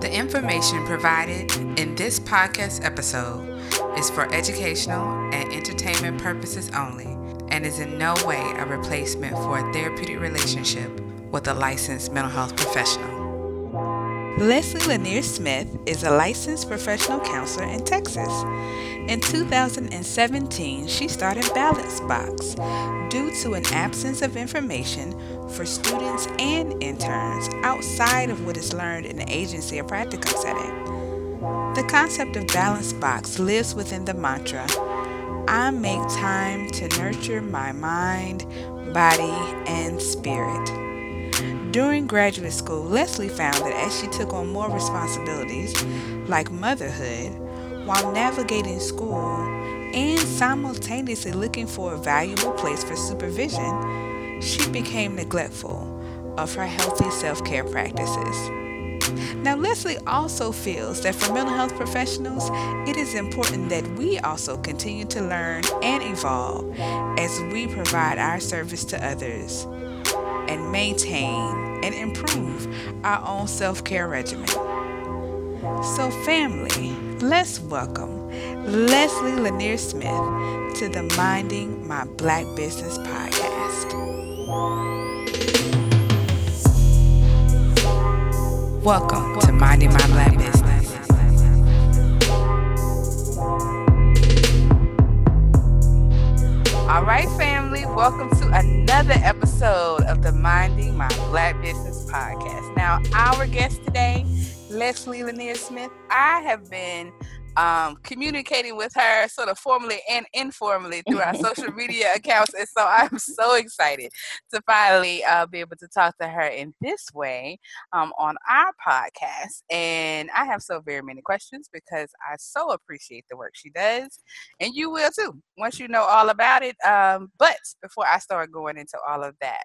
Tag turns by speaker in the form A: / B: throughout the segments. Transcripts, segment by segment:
A: The information provided in this podcast episode is for educational and entertainment purposes only and is in no way a replacement for a therapeutic relationship with a licensed mental health professional. Leslie Lanier Smith is a licensed professional counselor in Texas. In 2017, she started Balance Box due to an absence of information for students and interns outside of what is learned in the agency or practicum setting. The concept of Balance Box lives within the mantra I make time to nurture my mind, body, and spirit. During graduate school, Leslie found that as she took on more responsibilities, like motherhood, while navigating school and simultaneously looking for a valuable place for supervision, she became neglectful of her healthy self care practices. Now, Leslie also feels that for mental health professionals, it is important that we also continue to learn and evolve as we provide our service to others and maintain and improve our own self care regimen. So, family, let's welcome Leslie Lanier Smith to the Minding My Black Business podcast. Welcome to Minding My Black Business. All right, family, welcome to another episode of the Minding My Black Business podcast. Now, our guest today, Leslie Lanier Smith, I have been um, communicating with her sort of formally and informally through our social media accounts. And so I'm so excited to finally uh, be able to talk to her in this way um, on our podcast. And I have so very many questions because I so appreciate the work she does. And you will too, once you know all about it. Um, but before I start going into all of that,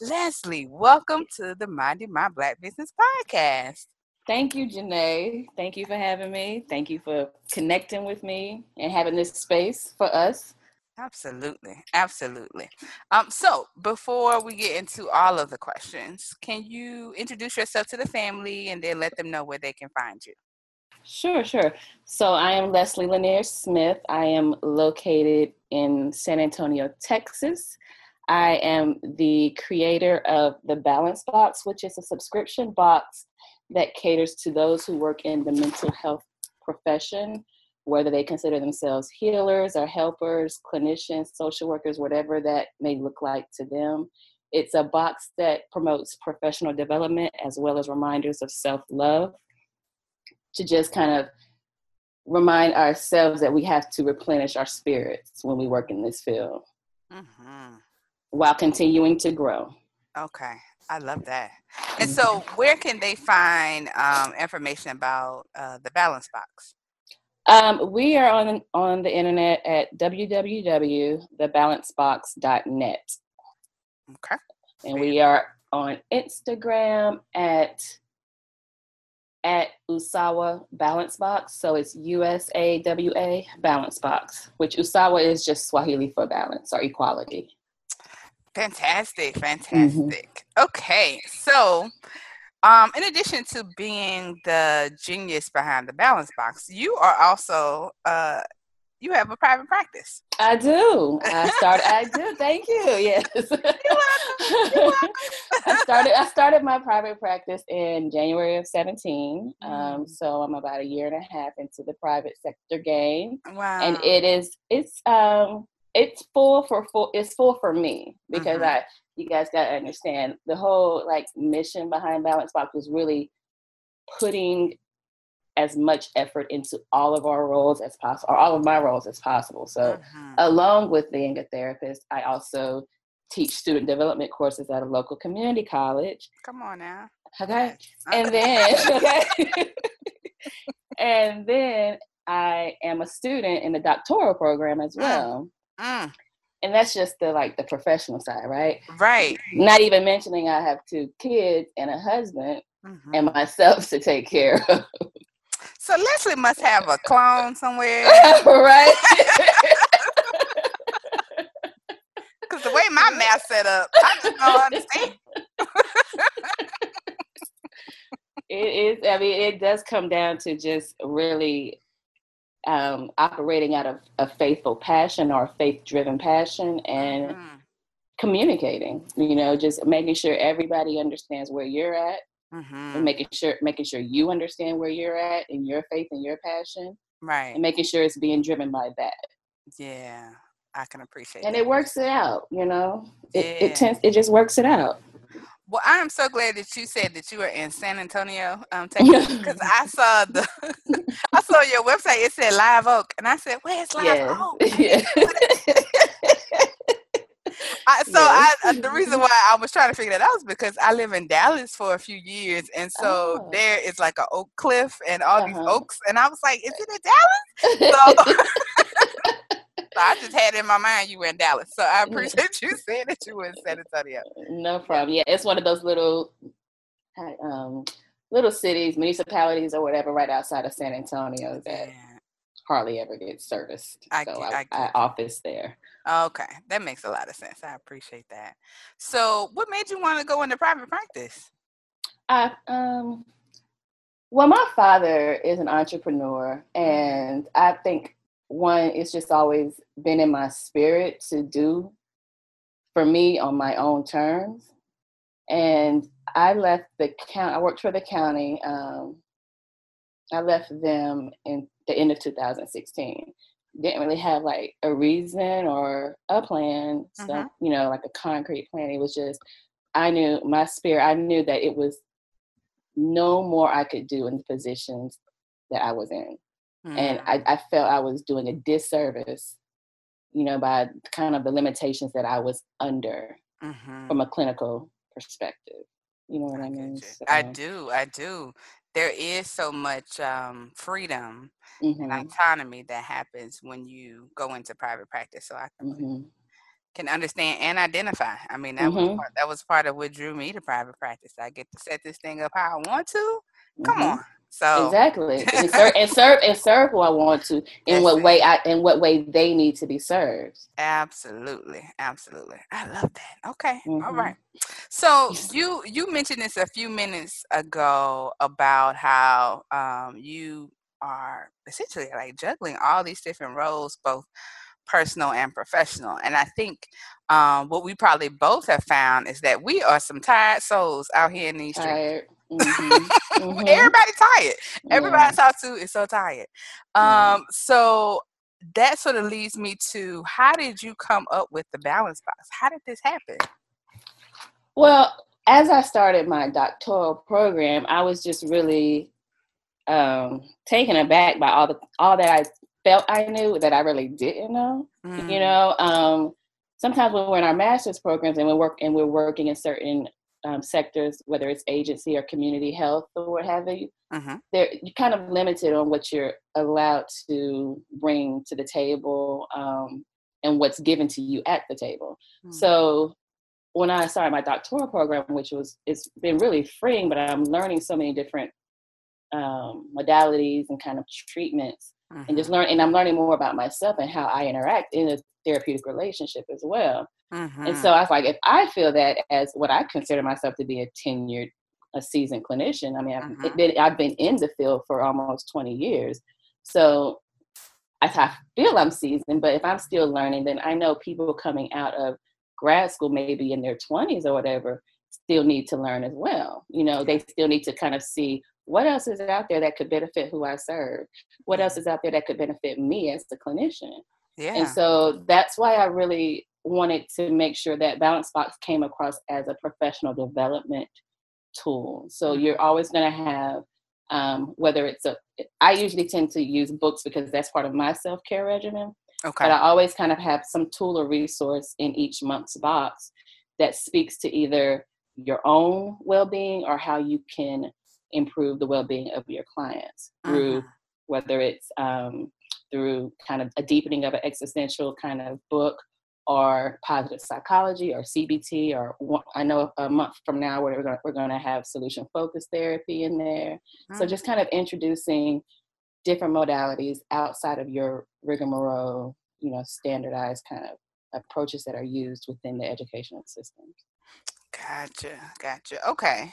A: Leslie, welcome to the Minding My Black Business podcast.
B: Thank you, Janae. Thank you for having me. Thank you for connecting with me and having this space for us.
A: Absolutely. Absolutely. Um, so before we get into all of the questions, can you introduce yourself to the family and then let them know where they can find you?
B: Sure, sure. So I am Leslie Lanier Smith. I am located in San Antonio, Texas. I am the creator of the Balance Box, which is a subscription box that caters to those who work in the mental health profession, whether they consider themselves healers or helpers, clinicians, social workers, whatever that may look like to them. It's a box that promotes professional development as well as reminders of self love to just kind of remind ourselves that we have to replenish our spirits when we work in this field mm-hmm. while continuing to grow.
A: Okay, I love that. And so, where can they find um, information about uh, the Balance Box?
B: Um, we are on on the internet at www.thebalancebox.net.
A: Okay.
B: And we are on Instagram at at Usawa Balance Box. So it's U S A W A Balance Box, which Usawa is just Swahili for balance or equality.
A: Fantastic, mm-hmm. fantastic. Mm-hmm. Okay, so um, in addition to being the genius behind the balance box, you are also uh, you have a private practice.
B: I do. I started. I do. Thank you. Yes. You're welcome. You're welcome. I started. I started my private practice in January of 17. Um, mm. Um, so I'm about a year and a half into the private sector game.
A: Wow.
B: And it is. It's um it's full for full it's full for me because mm-hmm. I you guys gotta understand the whole like mission behind Balance Box was really putting as much effort into all of our roles as possible, or all of my roles as possible. So, mm-hmm. along with being a therapist, I also teach student development courses at a local community college.
A: Come on now.
B: Okay. And then, okay. and then I am a student in the doctoral program as mm. well. Mm. And that's just the like the professional side, right?
A: Right.
B: Not even mentioning I have two kids and a husband mm-hmm. and myself to take care of.
A: So Leslie must have a clone somewhere.
B: right.
A: Because the way my math set up, I just don't understand.
B: it is. I mean, it does come down to just really um, operating out of a faithful passion or a faith-driven passion, and mm-hmm. communicating. You know, just making sure everybody understands where you're at, mm-hmm. and making sure making sure you understand where you're at in your faith and your passion,
A: right?
B: And making sure it's being driven by that.
A: Yeah, I can appreciate.
B: And
A: that.
B: it works it out. You know, it yeah. it tends it just works it out.
A: Well, I am so glad that you said that you were in San Antonio, um, Texas, because I saw the, I saw your website. It said Live Oak, and I said, "Where's Live yes. Oak?" Yeah. I, so yes. I, uh, the reason why I was trying to figure that out was because I live in Dallas for a few years, and so oh. there is like an oak cliff and all uh-huh. these oaks, and I was like, "Is it in Dallas?" So, so I just had in my mind you were in Dallas. So I appreciate you saying that you were in San Antonio.
B: No problem. Yeah, it's one of those little um, little cities, municipalities, or whatever, right outside of San Antonio that yeah. hardly ever gets serviced. I, so I, I, I office there.
A: Okay, that makes a lot of sense. I appreciate that. So, what made you want to go into private practice?
B: I um, well, my father is an entrepreneur, mm-hmm. and I think one, it's just always been in my spirit to do for me on my own terms. And I left the county, I worked for the county. Um, I left them in the end of 2016. Didn't really have like a reason or a plan, so, mm-hmm. you know, like a concrete plan. It was just, I knew my spirit, I knew that it was no more I could do in the positions that I was in. Mm. And I, I felt I was doing a disservice, you know, by kind of the limitations that I was under mm-hmm. from a clinical perspective. You know what I, I mean?
A: So, I do. I do. There is so much um, freedom mm-hmm. and autonomy that happens when you go into private practice. So I can, mm-hmm. can understand and identify. I mean, that was mm-hmm. part, that was part of what drew me to private practice. I get to set this thing up how I want to. Come mm-hmm. on, so
B: exactly, and serve and serve and serve who I want to. In what way I in what way they need to be served.
A: Absolutely, absolutely. I love that. Okay, mm-hmm. All right. So you you mentioned this a few minutes ago about how um, you are essentially like juggling all these different roles, both personal and professional. And I think um, what we probably both have found is that we are some tired souls out here in these streets. Mm-hmm. mm-hmm. Everybody tired. Everybody yeah. I talk to is so tired. Um, so that sort of leads me to how did you come up with the balance box? How did this happen?
B: Well, as I started my doctoral program, I was just really um, taken aback by all the all that I felt I knew that I really didn't know. Mm. You know, um, sometimes when we're in our master's programs and we work and we're working in certain um, sectors, whether it's agency or community health or what have you, uh-huh. you're kind of limited on what you're allowed to bring to the table um, and what's given to you at the table. Mm-hmm. So when I started my doctoral program, which was it's been really freeing, but I'm learning so many different um, modalities and kind of treatments, mm-hmm. and just learn. And I'm learning more about myself and how I interact in a therapeutic relationship as well. And so I was like, if I feel that as what I consider myself to be a tenured, a seasoned clinician, I mean, I've, mm-hmm. been, I've been in the field for almost 20 years. So I feel I'm seasoned, but if I'm still learning, then I know people coming out of grad school, maybe in their 20s or whatever, still need to learn as well. You know, they still need to kind of see what else is out there that could benefit who I serve? What else is out there that could benefit me as the clinician? Yeah. And so that's why I really wanted to make sure that Balance Box came across as a professional development tool. So mm-hmm. you're always going to have, um, whether it's a, I usually tend to use books because that's part of my self care regimen. Okay. But I always kind of have some tool or resource in each month's box that speaks to either your own well being or how you can improve the well being of your clients through mm-hmm. whether it's um, through kind of a deepening of an existential kind of book or positive psychology or CBT or I know a month from now we're going we're going to have solution focused therapy in there. Mm-hmm. So mm. just kind of introducing different modalities outside of your rigmarole, you know, standardized kind of approaches that are used within the educational systems.
A: Gotcha, gotcha. Okay,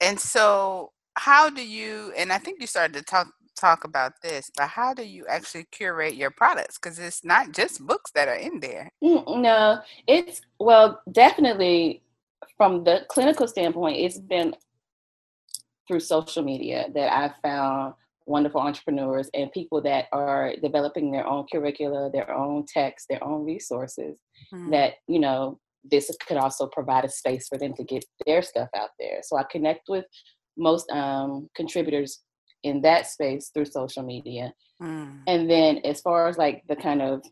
A: and so how do you? And I think you started to talk talk about this, but how do you actually curate your products? Because it's not just books that are in there.
B: Mm, no, it's well, definitely from the clinical standpoint, it's been through social media that I've found wonderful entrepreneurs and people that are developing their own curricula, their own text, their own resources mm-hmm. that, you know, this could also provide a space for them to get their stuff out there. So I connect with most um, contributors in that space through social media. Mm. And then as far as like the kind of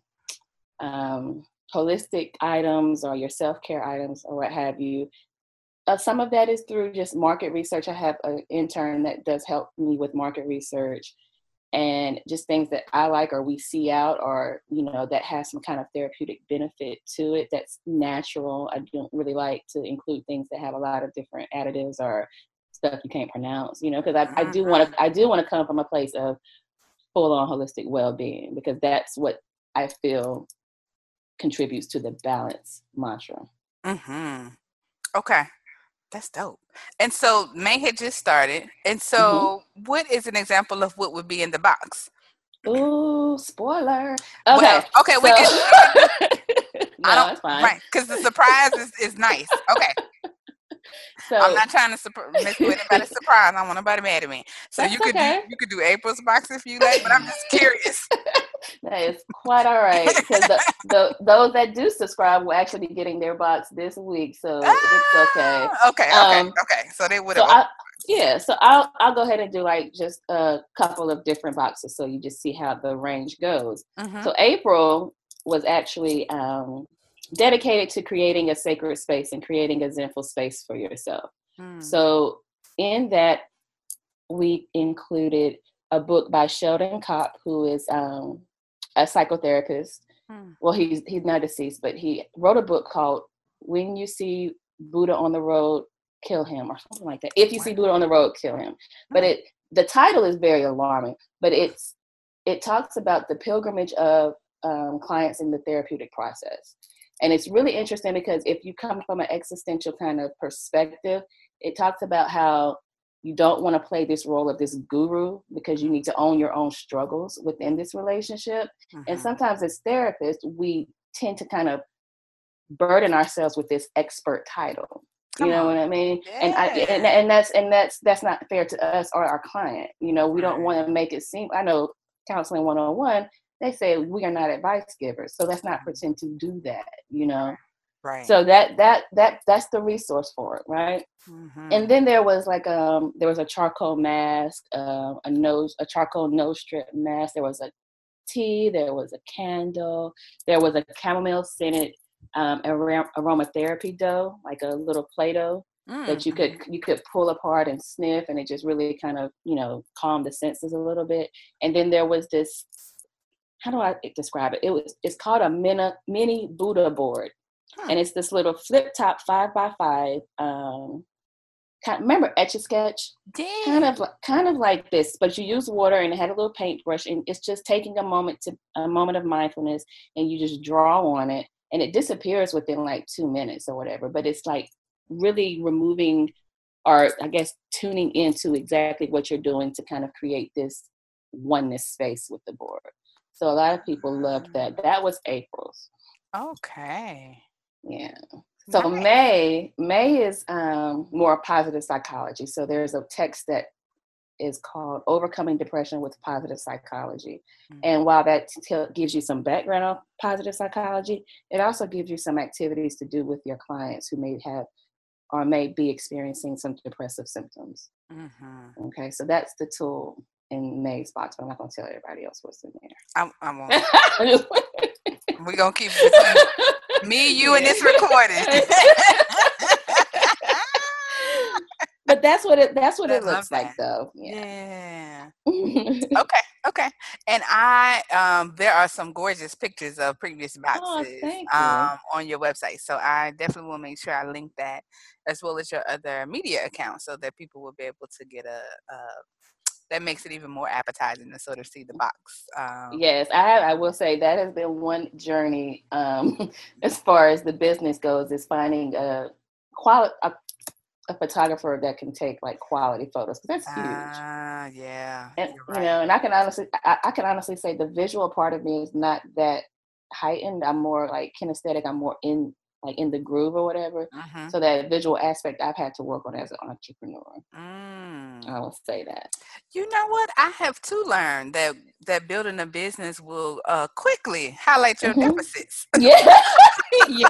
B: um, holistic items or your self care items or what have you, uh, some of that is through just market research. I have an intern that does help me with market research and just things that I like or we see out or, you know, that has some kind of therapeutic benefit to it that's natural. I don't really like to include things that have a lot of different additives or stuff you can't pronounce, you know, because I, I do want to mm-hmm. I do want to come from a place of full on holistic well being because that's what I feel contributes to the balance mantra.
A: Mm-hmm. Okay. That's dope. And so May had just started. And so mm-hmm. what is an example of what would be in the box?
B: Ooh, spoiler. Okay. Well,
A: okay, so. we can no, I don't, fine. Right, because the surprise is, is nice. Okay. So I'm not trying to surprise anybody surprise. I don't want nobody mad at me. So you could okay. do you could do April's box if you like, but I'm just curious.
B: that is quite all right because the, the, those that do subscribe will actually be getting their box this week, so ah, it's okay.
A: Okay, okay, um, okay. So they would.
B: So yeah, so I'll I'll go ahead and do like just a couple of different boxes, so you just see how the range goes. Mm-hmm. So April was actually um, dedicated to creating a sacred space and creating a zenful space for yourself. Mm. So in that, we included a book by Sheldon Kopp, who is um, a psychotherapist. Mm. Well, he's he's not deceased, but he wrote a book called "When You See Buddha on the Road, Kill Him" or something like that. If you see Buddha on the road, kill him. But hmm. it the title is very alarming, but it's it talks about the pilgrimage of um, clients in the therapeutic process. And it's really interesting because if you come from an existential kind of perspective, it talks about how you don't want to play this role of this guru because you need to own your own struggles within this relationship. Mm-hmm. And sometimes as therapists, we tend to kind of burden ourselves with this expert title. Come you know on. what I mean? Yeah. And I and, and that's and that's that's not fair to us or our client. You know, we don't want to make it seem I know counseling one on one, they say we are not advice givers so let's not pretend to do that you know
A: right
B: so that that that that's the resource for it right mm-hmm. and then there was like um there was a charcoal mask uh, a nose a charcoal nose strip mask there was a tea there was a candle there was a chamomile scented um, aromatherapy dough like a little play-doh mm-hmm. that you could mm-hmm. you could pull apart and sniff and it just really kind of you know calmed the senses a little bit and then there was this how do I describe it? It was it's called a mini mini Buddha board, huh. and it's this little flip top five by five. Um, kind, remember etch a sketch? Kind of kind of like this, but you use water and it had a little paintbrush, and it's just taking a moment to a moment of mindfulness, and you just draw on it, and it disappears within like two minutes or whatever. But it's like really removing or I guess tuning into exactly what you're doing to kind of create this oneness space with the board. So a lot of people loved that. Mm. That was April's.
A: Okay.
B: Yeah. So nice. May May is um, more positive psychology. So there's a text that is called Overcoming Depression with Positive Psychology. Mm-hmm. And while that t- gives you some background on positive psychology, it also gives you some activities to do with your clients who may have or may be experiencing some depressive symptoms. Mm-hmm. Okay, so that's the tool in May's box, but I'm not gonna tell everybody else what's in there.
A: I'm, I'm on. We're gonna keep me, you, and this recording.
B: but that's what it that's what I it looks that. like though. Yeah.
A: yeah. okay. Okay. And I um there are some gorgeous pictures of previous oh, boxes
B: oh,
A: um on your website. So I definitely will make sure I link that as well as your other media accounts so that people will be able to get a, a that makes it even more appetizing to sort of see the box. Um,
B: yes, I I will say that has been one journey um, as far as the business goes is finding a quality a a photographer that can take like quality photos that's huge.
A: Ah, yeah.
B: and
A: you're
B: you know, and I can honestly, I, I can honestly say the visual part of me is not that heightened. I'm more like kinesthetic. I'm more in like in the groove or whatever.
A: Mhm.
B: So that visual aspect I've had to work on as an entrepreneur.
A: Mm.
B: I will say that.
A: You know what? I have to learn that that building a business will uh, quickly highlight your
B: Mhm.
A: deficits.
B: Yeah. yeah.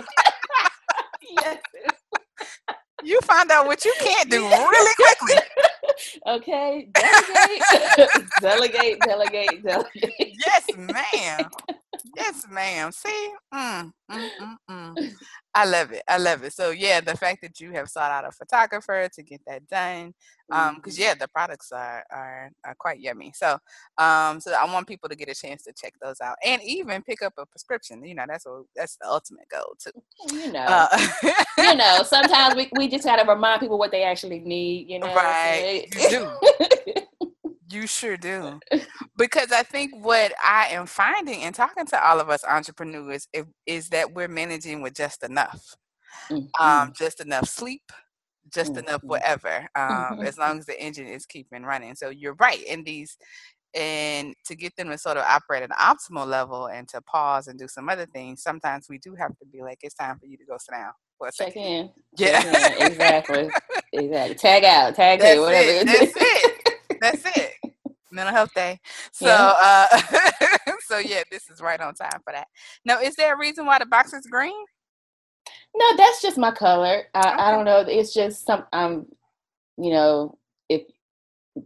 B: yes.
A: You find out what you can't do really quickly.
B: Okay. Delegate. delegate. Delegate. Delegate.
A: Yes, ma'am. Yes, ma'am. See, mm, mm, mm, mm. I love it. I love it. So yeah, the fact that you have sought out a photographer to get that done, um, because
B: Mhm.
A: yeah, the products are, are are quite yummy. So, um, so I want people to get a chance to check those out and even pick up a prescription. You know, that's what that's the ultimate goal too.
B: You know.
A: Uh,
B: you know, sometimes we, we just gotta remind people what they actually need, you know. so
A: Right,
B: they-
A: you You sure do. Because I think what I am finding in talking to all of us entrepreneurs is, is that we're managing with just enough.
B: Mhm.
A: Um, just enough sleep, just enough
B: Mhm.
A: whatever. Um,
B: Mhm.
A: as long as the engine is keeping running. So you're right. In these and to get them to sort of operate at an optimal level and to pause and do some other things, sometimes we do have to be like, it's time for you to go sit down for a
B: Check
A: second.
B: in.
A: Yeah.
B: Check in. Exactly. Exactly. Tag out. Tag
A: That's
B: in. Whatever.
A: it. That's it. That's it. Mental health day. So,
B: Yeah.
A: uh, so yeah, this is right on time for that. Now, is there a reason why the box is green?
B: No, that's just my color. I, I don't know. It's just some. Um, you know, if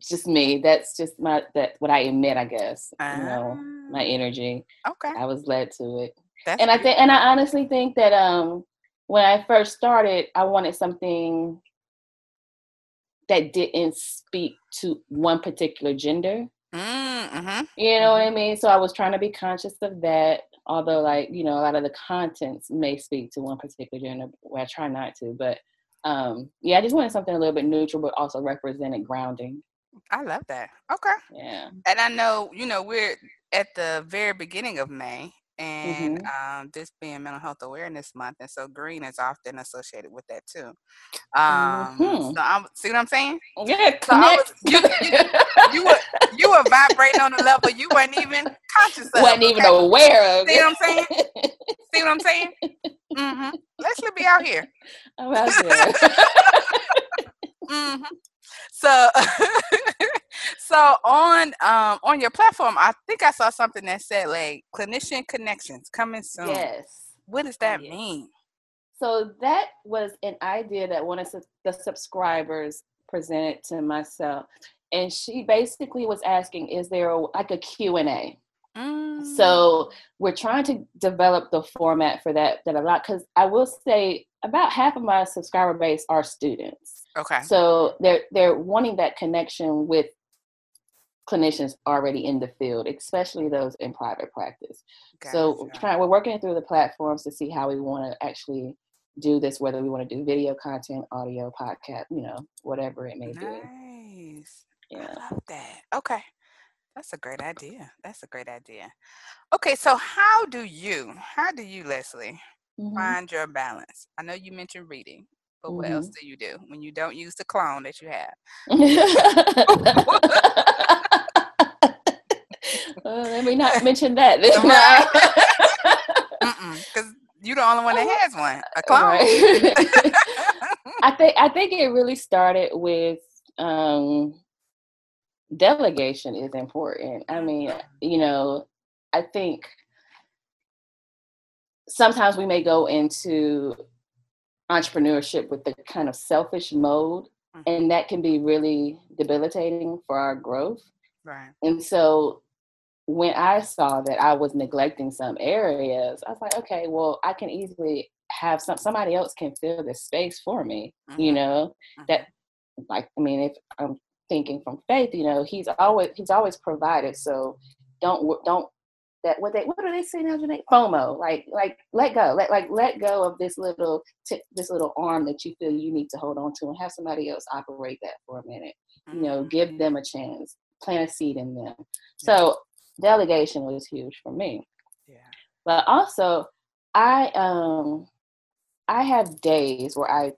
B: just me. That's just my that what I emit. I guess. You know, my
A: Ah,
B: energy.
A: okay.
B: I was led to it.
A: That's
B: and I think, and I honestly think that um, when I first started, I wanted something that didn't speak to one particular gender.
A: Mm-hmm.
B: You know what I mean? So I was trying to be conscious of that. Although, like you know, a lot of the contents may speak to one particular gender, where I try not to. But um, yeah, I just wanted something a little bit neutral, but also represented grounding.
A: I love that. Okay.
B: Yeah.
A: And I know, you know, we're at the very beginning of May, and
B: Mm-hmm.
A: um, this being Mental Health Awareness Month, and so green is often associated with that too. Um,
B: Mhm.
A: So I'm see what I'm saying?
B: Yeah.
A: So I was, you, you, you were you were vibrating on a level you weren't even conscious of.
B: wasn't even
A: okay?
B: aware of
A: See what I'm saying? See what I'm saying? Mm-hmm. Leslie be out here.
B: I'm out there.
A: hmm So, so on um on your platform, I think I saw something that said like clinician connections coming soon.
B: yes.
A: What does that
B: Yes.
A: mean?
B: So that was an idea that one of the subscribers presented to myself, and she basically was asking, "Is there a, like a Q and A?"
A: Mm,
B: So we're trying to develop the format for that. That a lot because I will say about half of my subscriber base are students.
A: okay.
B: So they're they're wanting that connection with clinicians already in the field, especially those in private practice. So we're we're working through the platforms to see how we want to actually do this, whether we want to do video content, audio, podcast, you know, whatever it may be.
A: Nice.
B: Yeah.
A: I love that. Okay. That's a great idea. That's a great idea. Okay, so how do you, how do you, Leslie,
B: Mhm.
A: find your balance? I know you mentioned reading, but what else do you do when you don't use the clone that you have?
B: Uh, let me not mention that.
A: Because you're the only one that has one, a clone.
B: Right. I think I think it really started with um, delegation is important. I mean, you know, I think sometimes we may go into entrepreneurship with the kind of selfish mode,
A: Mhm.
B: and that can be really debilitating for our growth.
A: right.
B: And so when I saw that I was neglecting some areas, I was like, okay, well, I can easily have some somebody else can fill this space for me, you
A: Mhm,
B: know,
A: mhm.
B: that like I mean, if I'm thinking from faith, you know, he's always he's always provided. So don't don't that what they what do they say now, Janae? FOMO, like like let go, let like let go of this little t- this little arm that you feel you need to hold on to, and have somebody else operate that for a minute. You know, give
A: Mhm.
B: them a chance, plant a seed in them. So delegation was huge for me
A: Yeah.
B: but also i um i have days where i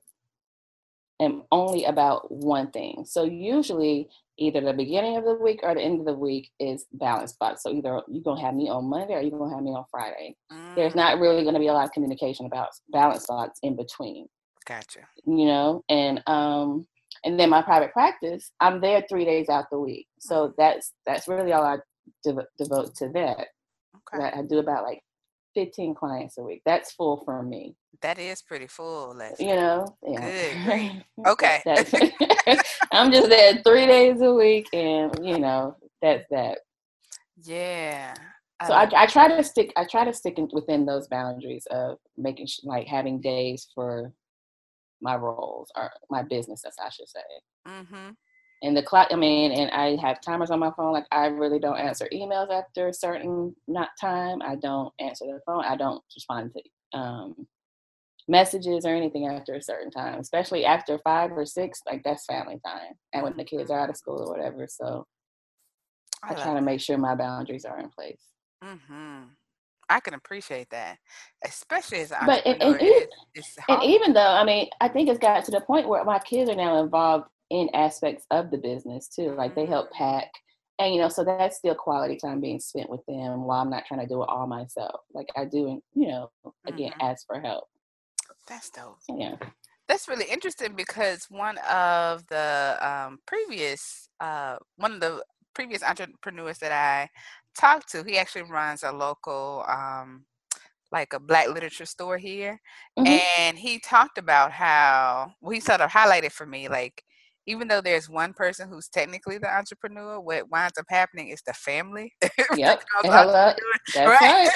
B: am only about one thing. So usually either the beginning of the week or the end of the week is Balance Box. So either you're gonna have me on Monday or you're gonna have me on Friday. Mm. There's not really gonna be a lot of communication about Balance Box in between.
A: Gotcha.
B: You know, and um and then my private practice, I'm there three days out the week. So mm. that's that's really all I dev- devote to that. Okay. I do about like 15 clients a week. That's full for me.
A: That is pretty full.
B: Leslie. You know, yeah.
A: Good. okay.
B: I'm just there three days a week, and you know, that's that.
A: Yeah.
B: So I, I, try to stick. I try to stick in, within those boundaries of making like having days for my roles or my business, as I should say. Mm-hmm and the clock i mean and i have timers on my phone like i really don't answer emails after a certain not time. I don't answer the phone. I don't respond to um, messages or anything after a certain time especially after five or six like that's family time and when the kids are out of school or whatever. So i, I try to make sure my boundaries are in place.
A: Mm-hmm. I can appreciate that, especially as an
B: but
A: and, and,
B: even, and even though I mean, I think it's got to the point where my kids are now involved in aspects of the business too. Like they help mm-hmm. pack. And you know, so that's still quality time being spent with them while I'm not trying to do it all myself. Like I do, and you know, again, mm-hmm. ask for help.
A: That's dope.
B: Yeah.
A: That's really interesting because one of the um, previous, uh, one of the previous entrepreneurs that I talked to, he actually runs a local, um, like a black literature store here. Mm-hmm. And he talked about how, well, he sort of highlighted for me, like, even though there's one person who's technically the entrepreneur, what winds up happening is the family.
B: Yep. That's right. right.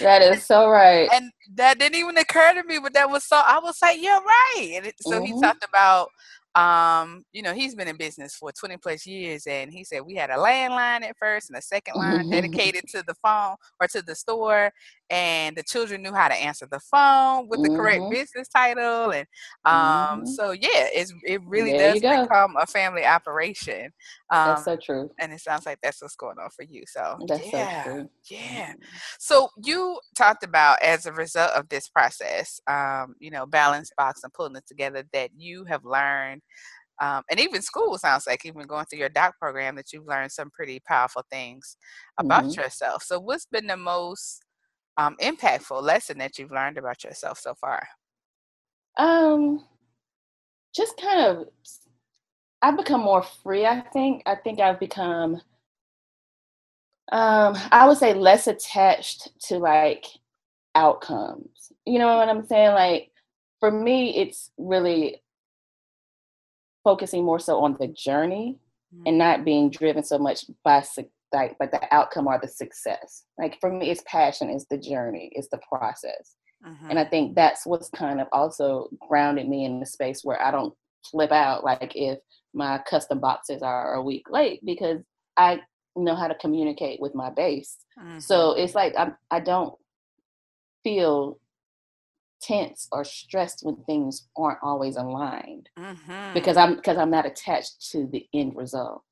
B: that is so right.
A: And that didn't even occur to me, but that was so, I was like, you're right. And it, so mm-hmm. he talked about um, you know, he's been in business for 20 plus years, and he said we had a landline at first and a second line dedicated to the phone or to the store, and the children knew how to answer the phone with the mm-hmm. correct business title, and um, mm-hmm. so yeah, it's it really there does become a family operation.
B: Um, that's so true,
A: and it sounds like that's what's going on for you. So
B: that's
A: yeah,
B: so true.
A: Yeah. Mm-hmm. So you talked about as a result of this process, um, you know, balance box and pulling it together that you have learned um, and even school sounds like even going through your doc program that you've learned some pretty powerful things about mm-hmm. yourself so what's been the most um, impactful lesson that you've learned about yourself so far?
B: Um just kind of i've become more free i think. I think i've become um i would say less attached to like outcomes. You know what i'm saying? Like for me it's really focusing more so on the journey mm-hmm. and not being driven so much by like like the outcome or the success. Like for me, it's passion, is the journey, it's the process. Mm-hmm. And I think that's what's kind of also grounded me in the space where I don't flip out like if my custom boxes are a week late because I know how to communicate with my base. Mm-hmm. So it's like I I don't feel tense or stressed when things aren't always aligned mm-hmm. because i'm because i'm not attached to the end result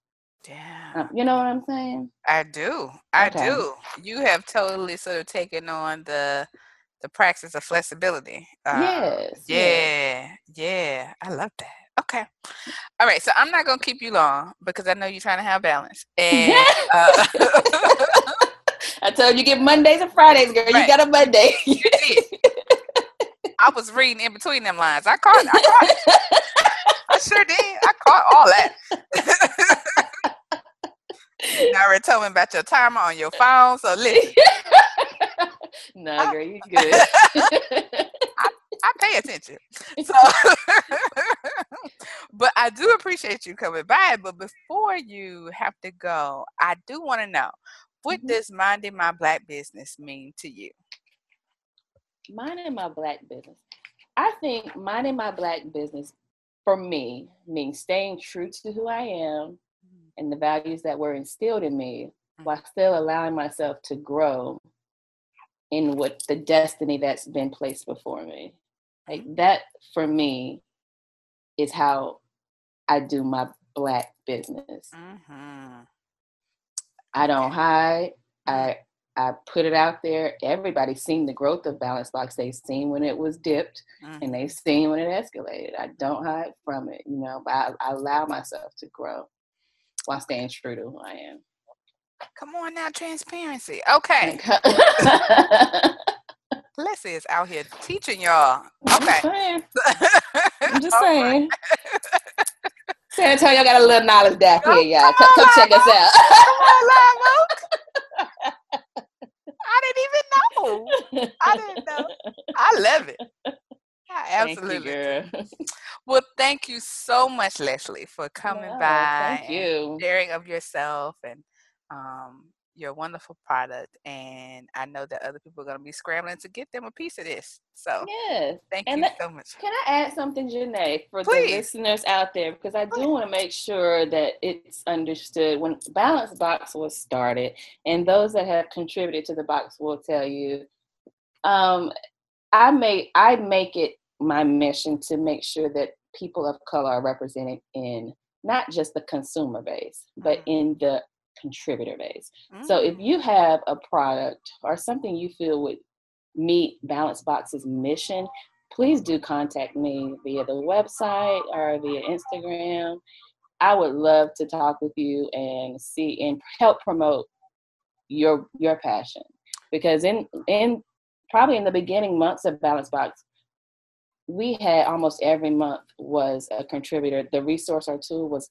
A: yeah
B: um, you know what i'm saying
A: i do i okay. do you have totally sort of taken on the the practice of flexibility
B: uh, yes
A: yeah yes. yeah i love that okay all right so i'm not gonna keep you long because i know you're trying to have balance and uh,
B: I told you get Mondays and Fridays, girl. Right. You got a Monday.
A: I was reading in between them lines. I caught. I caught. I sure did. I caught all that. you already told me about your timer on your phone, so listen.
B: no, nah, girl, you good.
A: I, I pay attention. So, but I do appreciate you coming by. But before you have to go, I do want to know what mm-hmm. does minding my black business mean to you?
B: minding my black business. I think minding my black business for me means staying true to who I am and the values that were instilled in me while still allowing myself to grow in what the destiny that's been placed before me. Like that for me is how I do my black business. Mm-hmm. I don't hide. I I put it out there. Everybody's seen the growth of Balance Box. They've seen when it was dipped
A: Mm.
B: and they've seen when it escalated. I don't hide from it, you know, but I, I allow myself to grow while staying true to who I am.
A: Come on now, transparency. Okay. Leslie is out here teaching y'all. Okay.
B: I'm just saying. San Antonio got a little knowledge back here, y'all.
A: come
B: Come, check us out.
A: Come on, Live Oak. I didn't even know. I didn't know. I love it. I absolutely.
B: you,
A: thank you so much, Leslie, for coming
B: No,
A: by
B: Thank
A: and
B: you.
A: sharing of yourself and um, your wonderful product. And I know that other people are going to be scrambling to get them a piece of this. So
B: Yes.
A: thank
B: And
A: you
B: let-
A: so much.
B: Can I add something, Janae, for
A: Please.
B: the listeners out there? Because I do want to make sure that it's understood. When Balance Box was started, and those that have contributed to the box will tell you, um, I make I make it my mission to make sure that people of color are represented in not just the consumer base, but
A: Mhm.
B: in the contributor base. So if
A: Mm,
B: you have a product or something you feel would meet Balance Box's mission, please do contact me via the website or via Instagram. I would love to talk with you and see and help promote your your passion. Because in in probably in the beginning months of Balance Box, we had almost every month was a contributor. The resource or tool was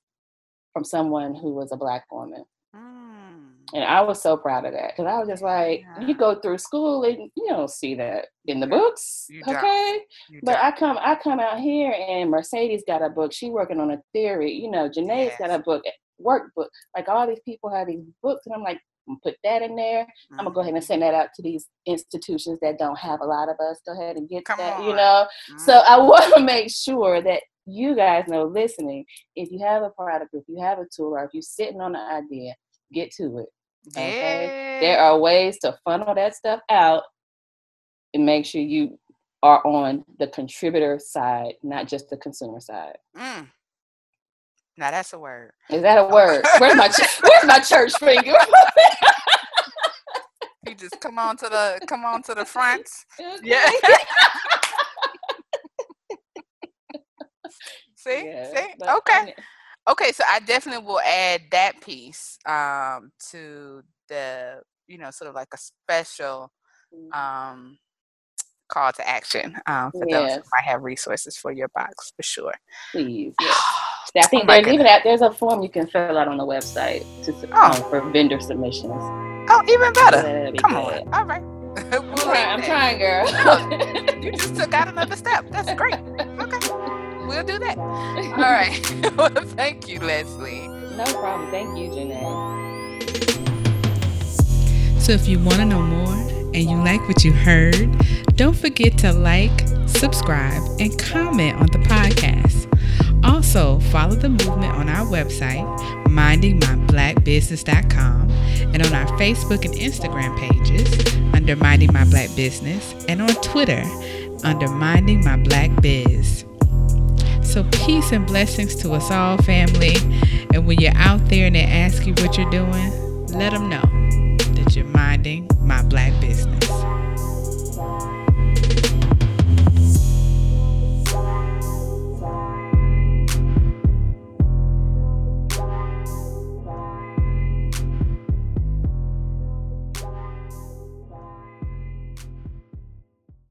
B: from someone who was a black woman.
A: mm.
B: And I was so proud of that because I was just like,
A: Yeah.
B: you go through school and you don't see that in the books,
A: you
B: okay? But. I come, I come out here and Mercedes got a book. She working on a theory. You know, Janae's got a book, workbook. Like all these people have these books, and I'm like, I'm put that in there. I'm gonna go ahead and send that out to these institutions that don't have a lot of us. Go ahead and get
A: Come
B: that. You know, so
A: Mhm.
B: I want to make sure that you guys know listening, if you have a product, if you have a tool, or if you're sitting on an idea, get to it. okay? There are ways to funnel that stuff out and make sure you are on the contributor side, not just the consumer side.
A: Mm. Now that's a word.
B: Is that a word? Where's my ch- where's my church finger?
A: You just come on to the come on to the front.
B: Okay.
A: Yeah. See?
B: Yeah,
A: See? Okay. Okay, so I definitely will add that piece um to the, you know, sort of like a special um call to action um for those who might have resources for your box for sure.
B: Please. Yes. I think
A: Oh my
B: there's even that there's a form you can fill out on the website to
A: Oh.
B: um, for vendor submissions.
A: Oh, even better.
B: Be
A: Come
B: good.
A: on. All right.
B: I'm trying, I'm trying, girl.
A: You just took out another step. That's great. Okay. We'll do that. All right. well, thank you, Leslie.
B: No problem. Thank you, Janae.
A: So if you want to know more and you like what you heard, don't forget to like, subscribe, and comment on the podcast. Also, follow the movement on our website, mindingmyblackbusiness.com, and on our Facebook and Instagram pages under Minding My Black Business, and on Twitter under Minding My Black Biz. So, peace and blessings to us all, family. And when you're out there and they ask you what you're doing, let them know that you're minding my black business.